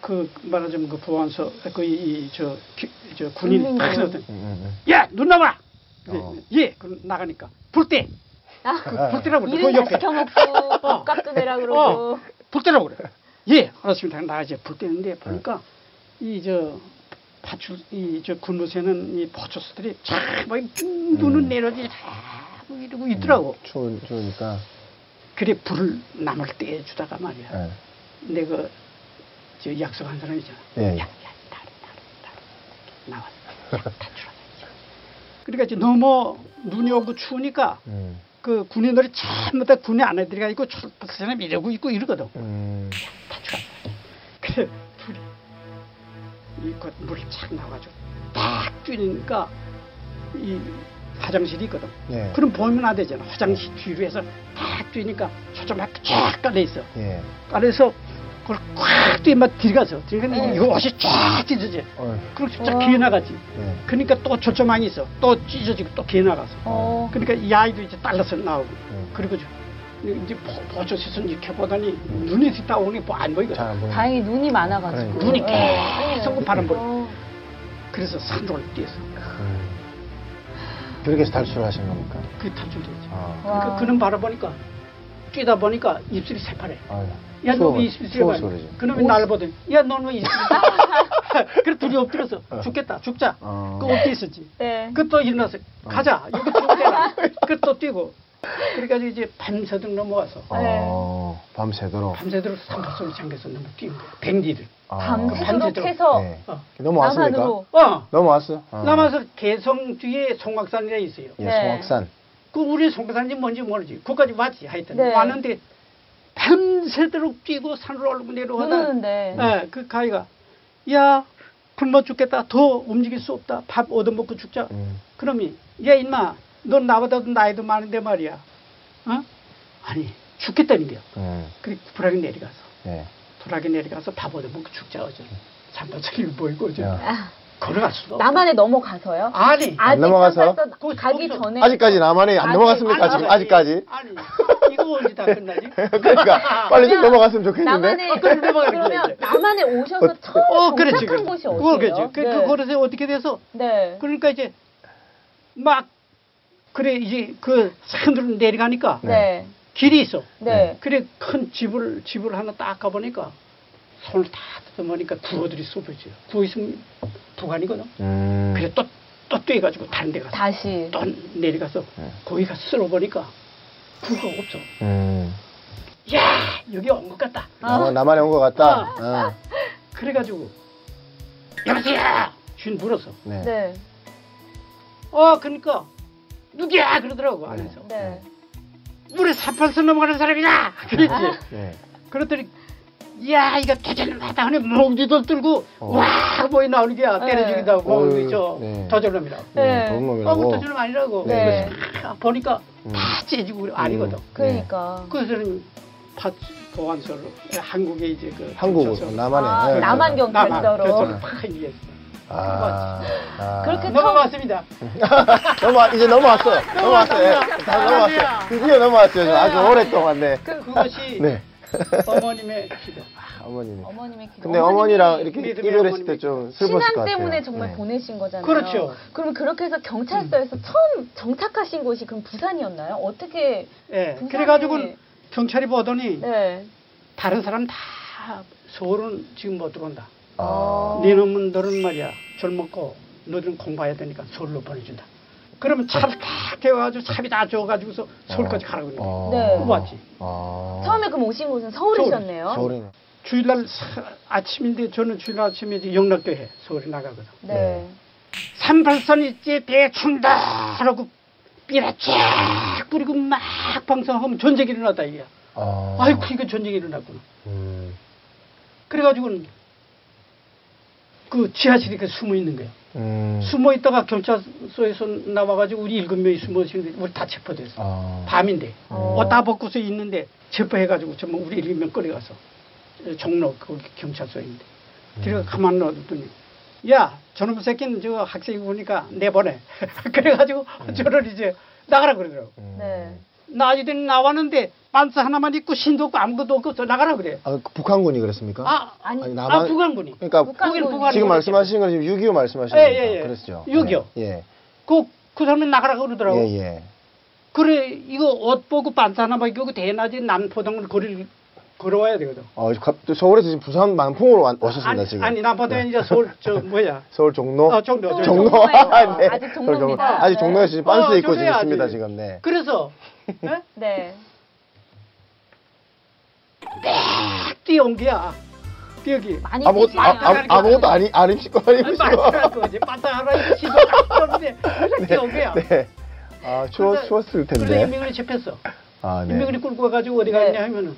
그 말하자면 그 보안소 그이저 저 군인 서더니 음, 음, 야, 눈 나와. 그래, 어. 예, 그럼 나가니까 불 때. 아, 그 불때라고 그래. 일은 그다 옆에. 시켜먹고 밥값도 내라 그러고. 어, 불 때라고 그래. 예, 알았습니다. 나가지. 불 때는데 보니까 이 저 파출 이저 군무새는 이 포초스들이 참뭐 눈은 음. 내려지 뭐 이러고 있더라고. 추우, 추우니까. 그래 불을 나물 떼주다가 말이야. 예. 내가 저 약속한 사람 있잖아. 예, 예. 야, 야, 따로, 따로, 따로. 나와. 탈출하자. 그러니까 이제 너무 눈이 오고 추우니까 음. 그 군인들이 전부 다 군에 안에 들어가 있고 사람 이러고 있고 이러거든. 음. 탈출하자. 그래 둘 이 이그 물이 착 나와가지고 딱 뛰니까 이 화장실이 있거든. 예. 그럼 보면 안 되잖아. 화장실 뒤로 해서 딱 뛰니까 초점막 쫙 깔려 있어. 예. 깔려서 그걸 꽉 뛰면 들어가서 들어가면 네. 이 옷이 쫙 찢어져. 어. 그리고 쫙 와. 기어 나가지. 예. 그러니까 또 초점망이 있어. 또 찢어지고 또 기어 나가서. 어. 그러니까 이 아이도 이제 딸려서 나오고. 음. 그리고 저- 이제 보조 시선 이렇게 보더니 눈이 다 오니 뭐안 보이거든. 잘안 보여. 다행히 눈이 많아가지고. 그러니까. 눈이 네. 계속 바람 불어. 어. 그래서 산도를 뛰었어. 음. 그렇게 해서 탈출하신 겁니까? 그게 탈출되지. 아. 그러니까 와. 그는 바라보니까 뛰다 보니까 입술이 새파래. 아유, 야, 너 추워- 왜 입술이 새파래? 그놈이 나를 보더니, 야, 너는 왜 입술이 새파래? 그래, 둘이 엎드려서 죽겠다, 죽자. 어. 그 엎드 있었지. 네. 그또 일어나서 가자 여기 죽대라 그또 뛰고 그래가지고 이제 밤새도록 넘어가서 어, 밤새도록. 밤새도록 삼팔선을 잠겨서 너무 뛰는 거야 뱅디들 아. 밤새도록 밤새도록. 해서 네. 어. 넘어왔습니까? 남한으로. 어 넘어왔어? 어. 남아서 개성 뒤에 송악산이라 있어요 예, 네. 송악산. 그 우리 송악산이 뭔지 모르지 그까지 왔지 하여튼 네. 왔는데 밤새도록 뛰고 산으로 올라오고 내려가다 눈 오는데. 예, 그 가이가 야 굶어 죽겠다 더 움직일 수 없다 밥 얻어먹고 죽자 음. 그러면 야 인마 넌 나보다도 나이도 많은데 말이야 어? 아니 죽겠다는 거야 음. 그래 불하게 내려가서 예. 불하게 내려가서 밥 얻어먹고 죽자 어제 잠바차기 보이고 어제 걸어갈 수도 없어 남한에 넘어가서요? 아니 아직 넘어가서? 거기 가기 거기서- 전에 아직까지 남한에 안 아직- 넘어갔습니까? 지금 아직까지? 아니 이거 언제 다 끝나지? 그러니까 빨리 좀 넘어갔으면 좋겠는데. 남한에 아, 그럼 넘어가는 그러면 이제. 남한에 오셔서 어, 처음 어 그렇지 정착한 그렇지 곳이 어디예요? 그렇지 그, 네. 그 거기서 어떻게 돼서 네. 그러니까 이제 막 그래 이제 그 산으로 내려가니까 네. 길이 있어 네. 그래 큰 집을 집을 하나 딱 가보니까 손을 다 뜯어보니까 구호들이 쏟아져. 구호 있으면 부관이거든. 음. 그래 또 또 뛰어가지고 다른 데 가서 다시. 또 내려가서 네. 거기 가서 쓸어보니까 구가 없어. 음. 야 여기 온 것 같다. 남, 남한에 온 것 같다. 아. 어. 그래가지고 여보세요. 신 불었어. 네. 네. 어 그러니까 누구야 그러더라고 안에서. 네. 물에 48선 넘어가는 사람이다. 그랬지. 네. 그랬더니 야 이거 도전하다 하니 몽디도 들고 어. 와 뭐이 나오는 게야 네. 때려주기도 하고 어휴, 저 네. 도전놈이라고 네. 어 놈이라고. 도전놈 아니라고 네. 아, 보니까 음. 다 째지고 아니거든 음. 그러니까. 그래서는 파 보안소로 한국에 이제 그 한국. 남한에. 아, 네. 남한 경찰서로. 팍 이게 아. 아. 그렇게 넘어갔습니다 넘어 이제 넘어왔어요. 넘어왔어요. 예. 다 넘어왔어요. 드디어 넘어왔어요. 저 아주 오랫동안 네. 그것이 네. 어머님의 기도 아, 어머님이. 어머님의 기도. 근데 어머니랑 이렇게 이별했을 때 좀 슬펐을 것 신앙 같아요. 때문에 정말 네. 보내신 거잖아요. 그렇죠. 그럼 그렇게 해서 경찰서에서 처음 정착하신 곳이 그럼 부산이었나요? 어떻게? 예 부산에- 그래가지고 경찰이 보더니 네. 다른 사람 다 서울은 지금 못 들어온다 아. 네 놈들은 말이야 젊었고 너들은 공부해야 되니까 서울로 보내준다. 그러면 차를 탁 태워가지고 차비 다 줘가지고서 서울까지 가라고 그러는 거야. 어. 네. 맞지? 아. 처음에 그럼 오신 곳은 서울이셨네요. 서울이네. 주일날 사- 아침인데 저는 주일날 아침에 이제 영락교회 서울에 나가거든. 네. 삼팔선 있지 대충다 하고 삐라 쫙 뿌리고 막 방송하면 전쟁이 일어났다 이게. 아. 아이고 이거 전쟁이 일어났구나. 음. 그래가지고는 그 지하실에 그 숨어 있는 거야. 음. 숨어 있다가 경찰서에서 나와가지고 우리 일곱 명이 숨어 있는데 우리 다 체포됐어. 아. 밤인데 어. 옷다 벗고서 있는데 체포해가지고 정말 우리 일곱 명 끌어가서 종로 거기 경찰서에 있는데 들어가 가만 놔뒀더니 야 저놈 새끼는 저 학생이 보니까 내보내 그래가지고 저를 이제 나가라 그러더라고 음. 네. 나이들이 나왔는데 반스 하나만 입고 신도 없고 아무것도 없고 저 나가라 그래 아, 그 북한군이 그랬습니까? 아, 아니, 아니, 아 남한 북한군이 그러니까 북한- 거기는 북한군이. 북한군이 지금 말씀하신 건 지금 6.25 말씀하시는 예, 거니까 예, 예. 그랬죠. 6.25. 예. 그, 그 사람이 나가라 그러더라고 예, 예. 그래 이거 옷 보고 반스 하나만 입고 대낮에 남포동을 거리를 걸어와야 되거든 어, 갑- 또 서울에서 지금 부산 만풍으로 와- 오셨습니다, 아니, 지금. 아니 남포동에 이제 서울 저 뭐야 서울 종로? 어, 종로, 서울 종로. 종로예요. 아, 네. 아직 종로. 종로입니다. 아직 네. 종로에서 지금 빤스 어, 입고 지금 종로야지. 있습니다, 지금. 네. 그래서 예? 네. 딱 뛰어온 게야 여기 많이 뛰시네요. 아, 아, 아무것도 아니, 안 입시고 안 입으시고. 반짝할 거지 딱 뛰었는데 그래서 뛰어온 거야 네. 아, 추워, 그래서- 추웠을 그래서 텐데. 인명원이 잡혔어 아, 네. 인명원이 끌고 와가지고 어디 네. 갔냐 하면은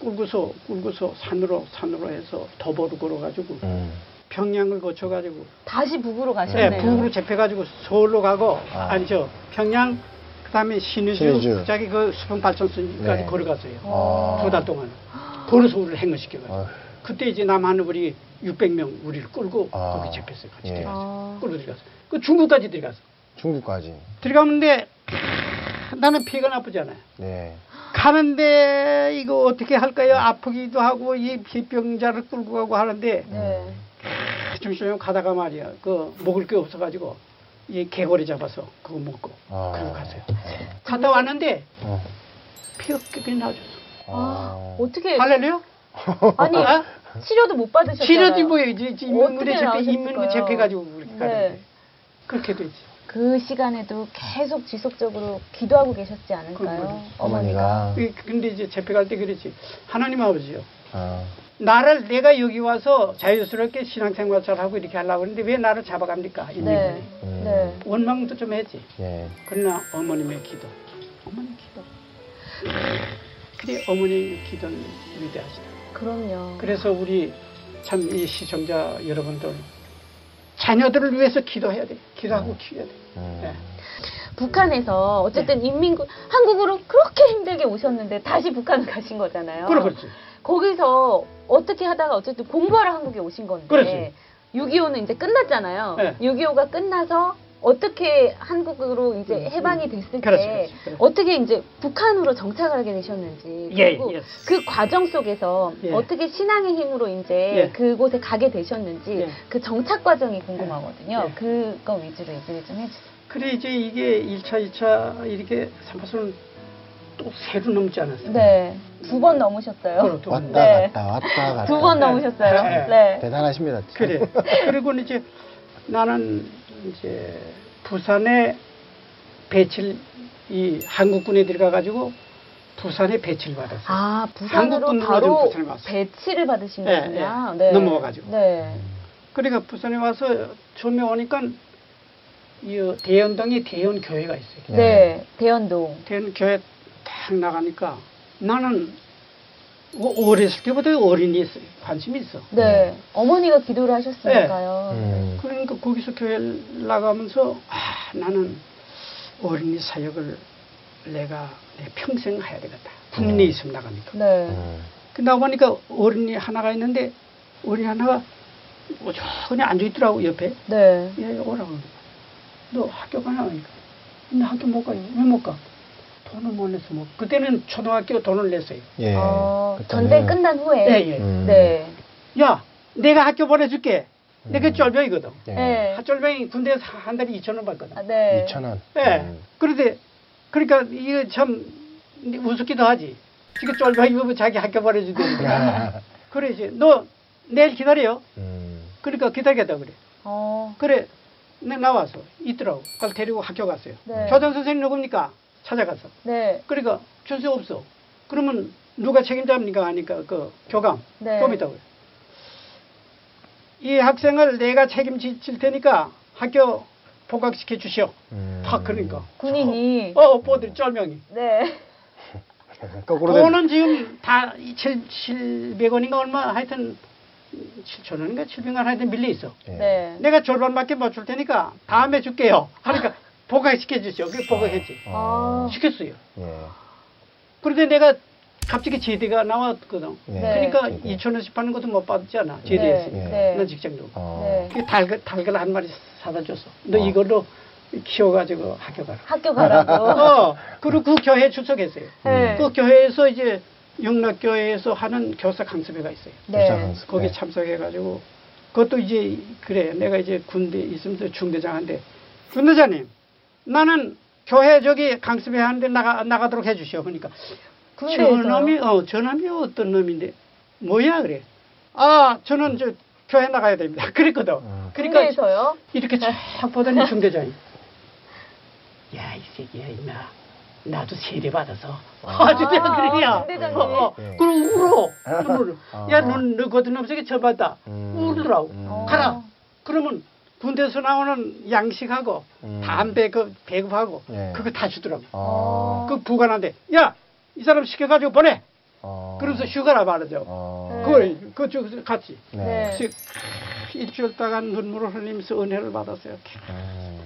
끌고서 끌고서 산으로 산으로 해서 도보로 걸어가지고 음. 평양을 거쳐가지고 다시 북으로 네, 가셨네요. 북으로 잡혀가지고 서울로 가고 아. 아. 니죠 평양 그다음에 신의주, 신의주. 자기 그 수분 발전소까지 네. 걸어갔어요 아. 두달 동안 걸어서 우리를 행거시켜가지고. 그때 이제 남한 우리 600명 우리를 끌고 아. 거기 잡혔어요 같이 예. 들어가서 아. 끌고 들어가서 그 중국까지 들어가서 중국까지. 들어가는데 하, 나는 피가 나쁘잖아요 네. 가는데 이거 어떻게 할까요 아프기도 하고 이 피병자를 끌고 가고 하는데 네. 중심에 가다가 말이야 그 먹을 게 없어가지고 이 개고리 잡아서 그거 먹고 아. 그리고 갔어요 갔다 왔는데 어. 피 없게 나아졌어. 아, 어떻게 할렐루야? 아니 아? 치료도 못 받으셨잖아요. 치료지 뭐 이제 인문군에 어떻게 잡혀 나으셨을까요? 인문군 잡혀가지고 그렇게 네. 가는데 그렇게 되지. 그 시간에도 계속 지속적으로 기도하고 계셨지 않을까요? 그럼요. 어머니가. 그- 근데 이제 잡혀갈 때 그랬지. 하나님 아버지요. 아, 나를 내가 여기 와서 자유스럽게 신앙생활을 하고 이렇게 하려고 했는데 왜 나를 잡아갑니까? 네. 음. 네. 원망도 좀 했지. 예. 그러나 어머님의 기도. 어머니 기도. 그래 어머니 기도는 위대하시다. 그럼요. 그래서 우리 참 이 시청자 여러분들 자녀들을 위해서 기도해야 돼. 기도하고 키워야 돼. 음. 네. 북한에서 어쨌든 인민군 한국으로 그렇게 힘들게 오셨는데 다시 북한을 가신 거잖아요. 그렇지. 거기서 어떻게 하다가 어쨌든 공부하러 한국에 오신 건데 그렇지. 6.25는 이제 끝났잖아요. 네. 6.25가 끝나서 어떻게 한국으로 이제 음, 해방이 음. 됐을 그렇지, 때 그렇지, 그렇지. 어떻게 이제 북한으로 정착하게 되셨는지 예, 그리고 예. 그 과정 속에서 예. 어떻게 신앙의 힘으로 이제 예. 그곳에 가게 되셨는지 예. 그 정착 과정이 궁금하거든요. 예. 그거 위주로 얘기를 좀 해주세요. 그래 이제 이게 1차, 2차 이렇게 삼팔선은 또 새로 넘지 않았어요. 네, 두 번 넘으셨어요. 왔다 네. 갔다 왔다 갔다. 두 번 넘으셨어요. 네. 네. 대단하십니다. 참. 그래. 그리고 이제 나는 이제 부산에 배치를 이 한국군에 들어가 가지고 부산에 배치를 받았어요. 아, 부산으로 한국군으로 바로 좀 부산에 왔어요. 배치를 받으신 예, 거구나. 예. 네. 넘어와가지고. 네. 그러니까 부산에 와서 처음에 오니까 이 대연동에 대연 교회가 있어요. 네. 네. 대연동. 대연 교회 딱 나가니까 나는 오- 어렸을 때부터 어린이에 관심이 있어. 네. 어머니가 기도를 하셨으니까요. 음. 그러니까 거기서 교회 나가면서 아 나는 어린이 사역을 내가 내 평생 해야 되겠다. 국내에 있으면 나가니까. 네. 음. 그 나보니까 어린이 하나가 있는데 어린이 하나가 오전히 앉아 있더라고 옆에. 네. 예, 오라고. 너 학교 가냐? 그러니까. 나 학교 못 가요. 왜못 가? 돈을 못 내서 뭐. 그때는 초등학교 돈을 냈어요. 예. 어, 전쟁 끝난 후에. 예, 예. 음. 네. 야, 내가 학교 보내줄게. 내가 음. 쫄병이거든. 예. 네. 쫄병이 군대에서 한 달에 2천 원 받거든. 아, 네. 2천 원. 예. 음. 그런데 그러니까 이게 참 우습기도 하지. 지금 쫄병이 뭐 자기 학교 보내주대니까. 그래 이제 너 내일 기다려. 음. 그러니까 기다리겠다 그래. 어. 그래. 내 나와서 있더라고. 가서 데리고 학교 갔어요. 네. 교장 선생님 누굽니까? 찾아가서. 네. 그러니까 줄새 없어. 그러면 누가 책임자입니까? 하니까 그 교감. 네. 좀 있다고요. 이 학생을 내가 책임질 테니까 학교 복학시켜 주시오. 음. 다 그러니까. 군인이. 어, 오빠들이 쩔명이. 네. 거꾸로 된. 돈은 지금 다 7, 700원인가 얼마 하여튼 7천 원인가 700원 하여튼 밀려 있어. 예. 네. 내가 절반밖에 못 줄 테니까 다음에 줄게요. 하니까 복학시켜 주시오. 그래 복학했지. 아. 시켰어요. 예. 그런데 내가 갑자기 제대가 나왔거든. 예. 네. 그러니까 제대. 2천 원씩 받는 것도 못 받았잖아. 제대에서. 네. 예. 네. 난 직장도. 어. 네. 그 달걀, 달걀 한 마리 사다 줬어. 너 어. 이걸로 키워가지고 학교 가라. 학교 가라고. 어, 그리고 그 교회 출석했어요. 네. 그 교회에서 이제 영락교회에서 하는 교사 강습회가 있어요. 네. 교사강습. 거기 네. 참석해가지고 그것도 이제 그래 내가 이제 군대 있으면서 중대장한테 중대장님 나는 교회 저기 강습회 하는데 나가 나가도록 해주시오. 그러니까? 저놈이 어 저놈이 어떤 놈인데 뭐야 그래. 아 저는 저 교회 나가야 됩니다. 그랬거든. 음. 그러니까 군대에서요? 이렇게 쫙 보더니 중대장이 야 이 새끼야 임마 나도 세례 받아서 아주 내가 그러냐 중대장님. 어, 어. 예. 그럼 울어 울어 어. 야넌너 거듭남석에 처받다 음. 울더라고 음. 가라 그러면 군대에서 나오는 양식하고 음. 담배 그 배급하고 예. 그거 다 주더라고 어. 그 부관한테 야 이 사람 시켜가지고 보내 어. 그러면서 휴가라 말하죠 어. 네. 그걸 그쪽 같이 네. 그래서 일주일 동안 눈물을 흘리면서 은혜를 받았어요 음.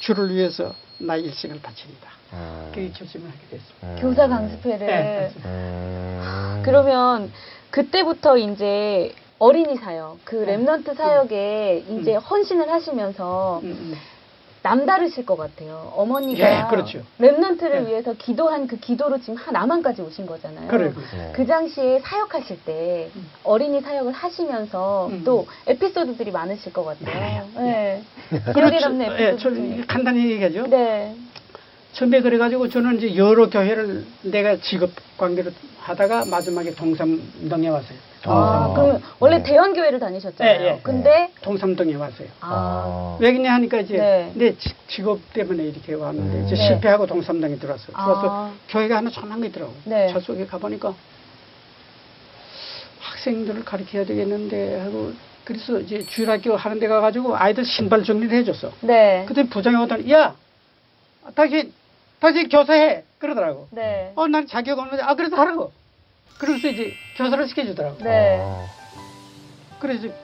주를 위해서 나 일생을 바칩니다. 음. 그게 결심을 하게. 음. 교사 강습회를. 네. 음. 그러면 그때부터 이제 어린이 사역, 그 네. 랩런트 사역에 이제 음. 헌신을 하시면서 음, 음. 남다르실 것 같아요. 어머니가 예, 그렇죠. 랩런트를 네. 위해서 기도한 그 기도로 지금 하- 남한까지 오신 거잖아요. 그래. 네. 그 당시에 사역하실 때 음. 어린이 사역을 하시면서 음. 또 에피소드들이 많으실 것 같아요. 네. 그렇죠. 남는 예, 에피소드 저 중에. 간단히 얘기하죠. 네. 선배 그래가지고 저는 이제 여러 교회를 내가 직업 관계로 하다가 마지막에 동삼동에 왔어요. 아, 아, 그럼 원래 네. 대형 교회를 다니셨잖아요. 예, 예. 근데 동삼동에 왔어요. 아, 왜 그러냐 하니까 이제 네. 내 지- 직업 때문에 이렇게 왔는데 음. 이제 네. 실패하고 동삼동에 들어왔어요. 들어와서 아. 교회가 하나 조그만 게 있더라고. 네. 저 속에 가보니까 학생들을 가르쳐야 되겠는데 하고 그래서 이제 주일학교 하는 데 가가지고 아이들 신발 정리를 해줬어. 네. 그때 부장이 오더니 야 당신 당신 교사해 그러더라고. 네. 어 난 자격 없는데 아 그래서 하라고. 그래서 이제 교사를 시켜주더라고. 네. 어. 그래서 이제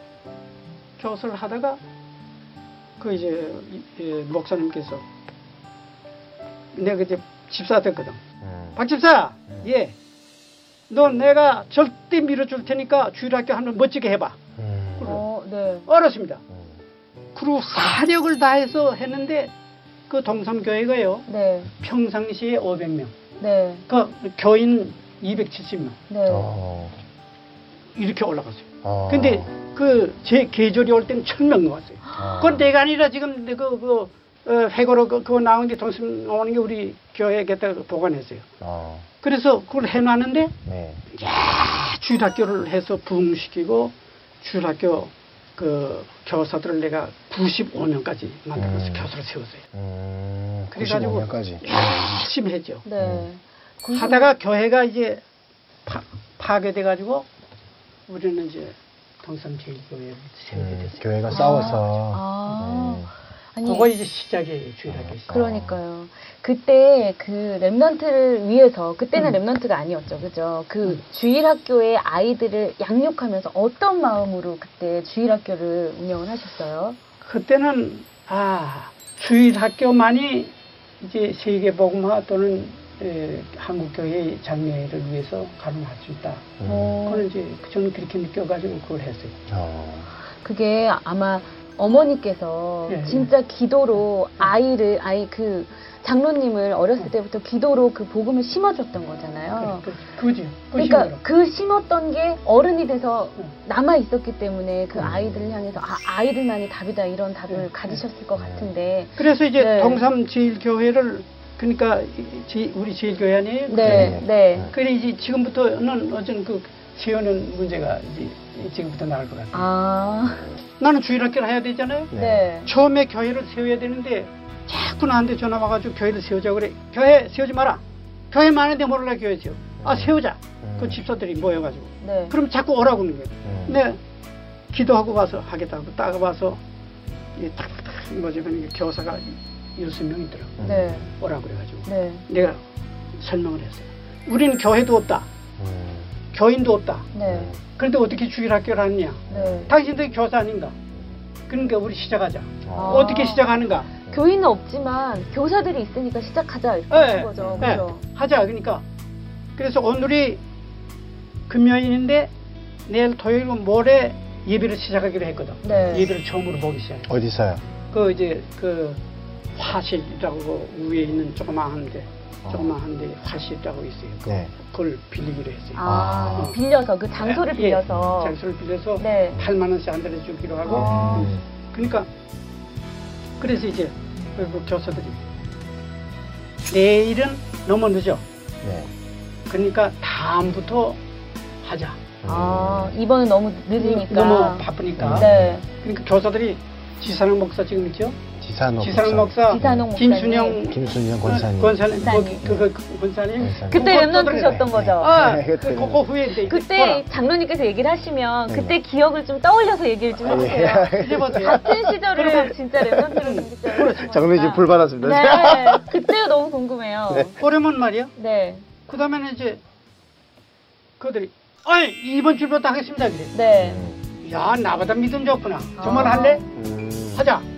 교사를 하다가 그 이제 목사님께서 내가 이제 집사 됐거든. 음. 박 집사, 음. 예. 너 내가 절대 밀어줄 테니까 주일학교 한번 멋지게 해봐. 음. 어, 네. 알았습니다. 음. 그리고 사력을 다해서 했는데 그 동삼교회가요 네. 평상시에 500명, 네. 그 교인 270명 네. 어. 이렇게 올라갔어요. 어. 근데 그 제 계절이 올 때는 1000명 왔어요. 어. 그건 내가 아니라 지금 그, 그, 어, 회고로 그, 그거 나온 게 동심 나오는 게 우리 교회에다 보관했어요. 어. 그래서 그걸 해놨는데 네. 야, 주일학교를 해서 부흥시키고 주일학교 그 교사들을 내가 95명까지 만들어서 음. 교사를 세웠어요. 음. 그래가지고 95년까지. 열심히 했죠. 네. 그- 하다가 교회가 이제 파, 파괴돼가지고 우리는 이제 동산제일교회를 세우게 음, 됐어요. 교회가 아. 싸워서. 아. 네. 아니, 그거 이제 시작이에요, 주일학교 시작. 그러니까요. 그때 그 랩런트를 위해서 그때는 음. 랩런트가 아니었죠, 그죠? 그 주일 학교의 아이들을 양육하면서 어떤 마음으로 그때 주일 학교를 운영을 하셨어요? 그때는 아 주일 학교만이 이제 세계 복음화 또는 에, 한국 교회 장래를 위해서 가능할 수 있다. 음. 어, 그걸 이제 저는 그렇게 느껴가지고 그걸 했어요. 어. 그게 아마 어머니께서 예, 예. 진짜 기도로 아이를 아이 그 장로님을 어렸을 때부터 기도로 그 복음을 심어줬던 거잖아요. 그, 그, 그지. 그 그러니까 힘으로. 그 심었던 게 어른이 돼서 응. 남아 있었기 때문에 그 음. 아이들을 향해서 아 아이들만이 답이다 이런 답을 응. 가지셨을 것 응. 같은데 그래서 이제 네. 동삼 제일교회를 그러니까 우리 제일교회 아니에요? 네 네. 네. 그래 이제 지금부터는 어쩐 그 세우는 문제가 이제 지금부터 나올 것 같아요. 아 나는 주일학교를 해야 되잖아요. 네. 네. 처음에 교회를 세워야 되는데 자꾸 나한테 전화 와가지고 교회를 세우자 그래. 교회 세우지 마라. 교회 많은데 몰라 교회 세워. 아 세우자. 음. 그 집사들이 모여가지고. 네. 그럼 자꾸 오라고 하는 거예요. 음. 네. 기도하고 와서 하겠다고 딱 와서 이딱딱 뭐지 그러니까 교사가 여섯 명 있더라고. 음. 네. 오라고 그래가지고 네. 내가 설명을 했어요. 우리는 교회도 없다. 음. 교인도 없다. 네. 그런데 어떻게 주일학교를 하느냐? 네. 당신들이 교사 아닌가? 그러니까 우리 시작하자. 어. 어떻게 시작하는가? 교인은 없지만 교사들이 있으니까 시작하자 이렇게 예, 하신 거죠. 예, 그죠? 하자. 그러니까 그래서 오늘이 금요일인데 내일 토요일 모레 예배를 시작하기로 했거든. 네. 예배를 처음으로 보기 시작해. 어디서요? 그 이제 그 화실이라고 위에 있는 조그마한데 조그마한데 화실이라고 있어요. 그- 네. 그걸 빌리기로 했어요. 아, 아. 빌려서 그 장소를 예, 빌려서 장소를 빌려서 네. 8만 원씩 안 들어주기로 하고 아. 음. 그러니까 그래서 이제 그, 그 교사들이 내일은 너무 늦어. 네. 그러니까 다음부터 하자. 아 이번은 너무 늦으니까 너무 바쁘니까. 네. 그러니까 교사들이 지사랑 목사 지금 있죠? 지산호. 지사랑 목사, 지산홍 목사님. 김순영 김순영 권사님. 권사님, 권사님. 그, 그, 그 권사님. 권사님. 그때 그거 랩런트 또 셨던 네. 거죠. 아, 네, 그, 그때는. 그거 후에 이제 그때 장로님께서 얘기를 하시면 네. 그때 기억을 좀 떠올려서 얘기를 좀 해주세요. 이제 보세요. 같은 시절을 진짜 랩런트로 경기자로 장로님 지금 불 받았습니다. 네. 그때가 너무 궁금해요. 네. 그러면 말이야. 네. 그 다음에는 이제 그들이 아이 이번 주부터 하겠습니다 그래. 네. 음. 야 나보다 믿음 좋구나. 정말 아. 할래? 음. 하자.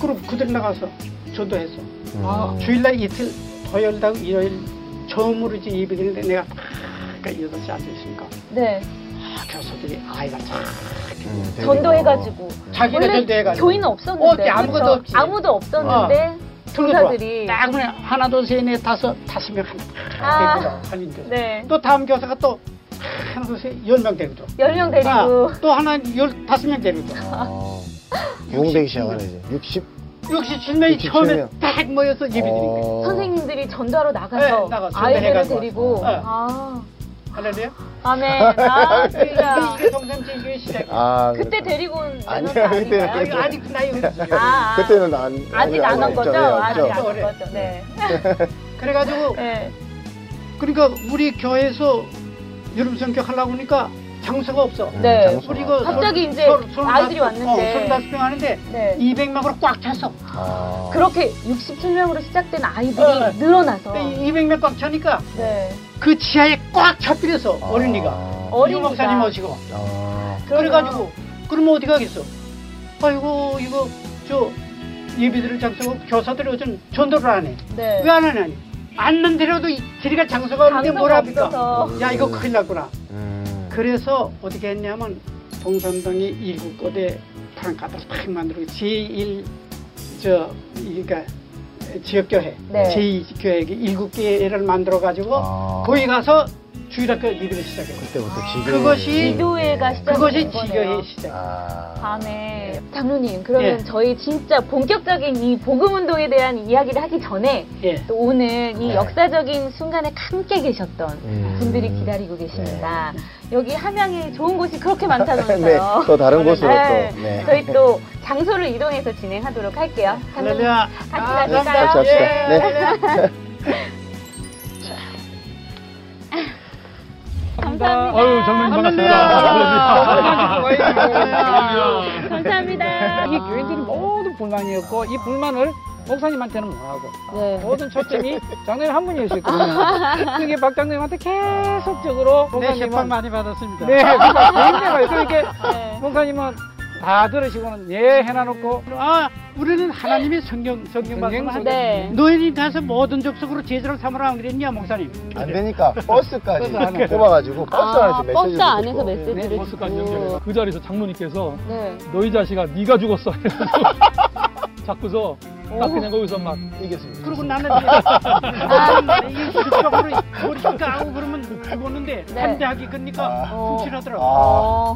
그럼 그들 나가서 전도했어. 음. 아, 주일날 이틀 토요일하고 일요일 처음으로 이제 예배드리는데 내가 그러니까 여덟 시 앉아있으니까 네. 아, 교사들이 아이가 참 음, 전도해가지고. 자기가 원래 전도해가지고 교인은 없었는데. 어, 아무것도? 없지. 아무도 없었는데. 들고 들어와. 교사들이. 딱 그냥 하나 둘셋넷 다섯 다섯 명 하나 아. 할린 교 네. 또 다음 교사가 또 하나 둘셋 열 명 데리고 들어. 10명 데리고. 또 하나 열 다섯 명 데리고 들 부흥되기 시작하네 이제. 60 67명이 67 처음에 명. 딱 모여서 예배 드린 거예요. 어. 선생님들이 전도하러 나가서 네, 나가서 아이들을 전도해가지고 데리고. 네. 아 할렐루야. 아멘 아 진짜 이게 동산제교회 시작. 아, 그때 데리고 온 멤버가 그때는 아닌가요? 아, 아직 나이 없어요. 아, 아. 그때는 안 아직 안한 거죠? 네, 아직. 안한 그래. 거죠. 네. 그래가지고 네. 그러니까 우리 교회에서 여름 성격 하려고 하니까 장소가 없어. 네. 장소가. 우리 이거 갑자기 설- 이제 아이들이 어, 왔는데. 서른 다섯 명 하는데 네. 200명으로 꽉 찼어. 아. 그렇게 67명으로 시작된 아이들이 어, 네. 늘어나서 200명 꽉 차니까 네. 그 지하에 꽉 차버려서 아. 어린이가. 어린이가. 유 목사님 오시고. 아. 그래가지고 그러면 어디 가겠어? 아이고 이거 저 예비드릴 장소가 교사들이 요즘 전도를 안 해. 네. 왜 안 하냐니? 앉는 데라도 이- 들이갈 장소가 없는데 뭘 합니까? 야 이거 큰일 났구나. 음. 그래서 어떻게 했냐면 동산동이 일곱 곳에 탕 갖다 팍 만들고 제1 저 그러니까 지역교회 네. 제2교회 일곱 개를 만들어 가지고 아. 거기 가서 주일학교 예배를 시작했어요. 그때부터 지금 그것이 기도회가 시작된 그것이. 지교회 시작. 아. 다음에 장로님 그러면 예. 저희 진짜 본격적인 이 복음 운동에 대한 이야기를 하기 전에 예. 또 오늘 이 네. 역사적인 순간에 함께 계셨던 음. 분들이 기다리고 계십니다. 여기 함양에 좋은 곳이 그렇게 많다면서요. 네, 또 다른 곳으로 네, 또. 네. 저희 또 장소를 이동해서 진행하도록 할게요. 장로님. 같이 아, 가실까요? 같이 합시다. 예. 네. 감사합니다. 아유, 장로님. 반갑습니다. 감사합니다. 이 교인들이 모두 불만이었고 이 불만을 목사님한테는 못하고 네. 모든 초점이 장로님 한 분이었거든요. 그게 박 장로님한테 계속적으로 네, 목사님은 재판 많이 받았습니다. 네, 그러니까 개인적으로 이렇게 네. 목사님은 다 들으시고는 예 해놔놓고 아, 우리는 하나님의 성경 성경 말씀 성경 한다. 네. 너희는 가서 모든 족속으로 제자를 삼으라 안 그랬냐, 목사님? 안 되니까 버스까지 버스 안에. 뽑아가지고 버스 아, 안에서 메시지를 버스 안에서 듣고. 메시지를 버스까지 듣고. 연결해서 그 자리에서 장로님께서 네. 너희 자식아 네가 죽었어 자꾸서 딱 그냥 거기서 막 이겼습니다. 그리고 나는 이제 나는 이 그쪽으로 머리 까고 그러면 죽었는데 네. 반대하기 그러니까 아. 훔치라더라고. 아. 어,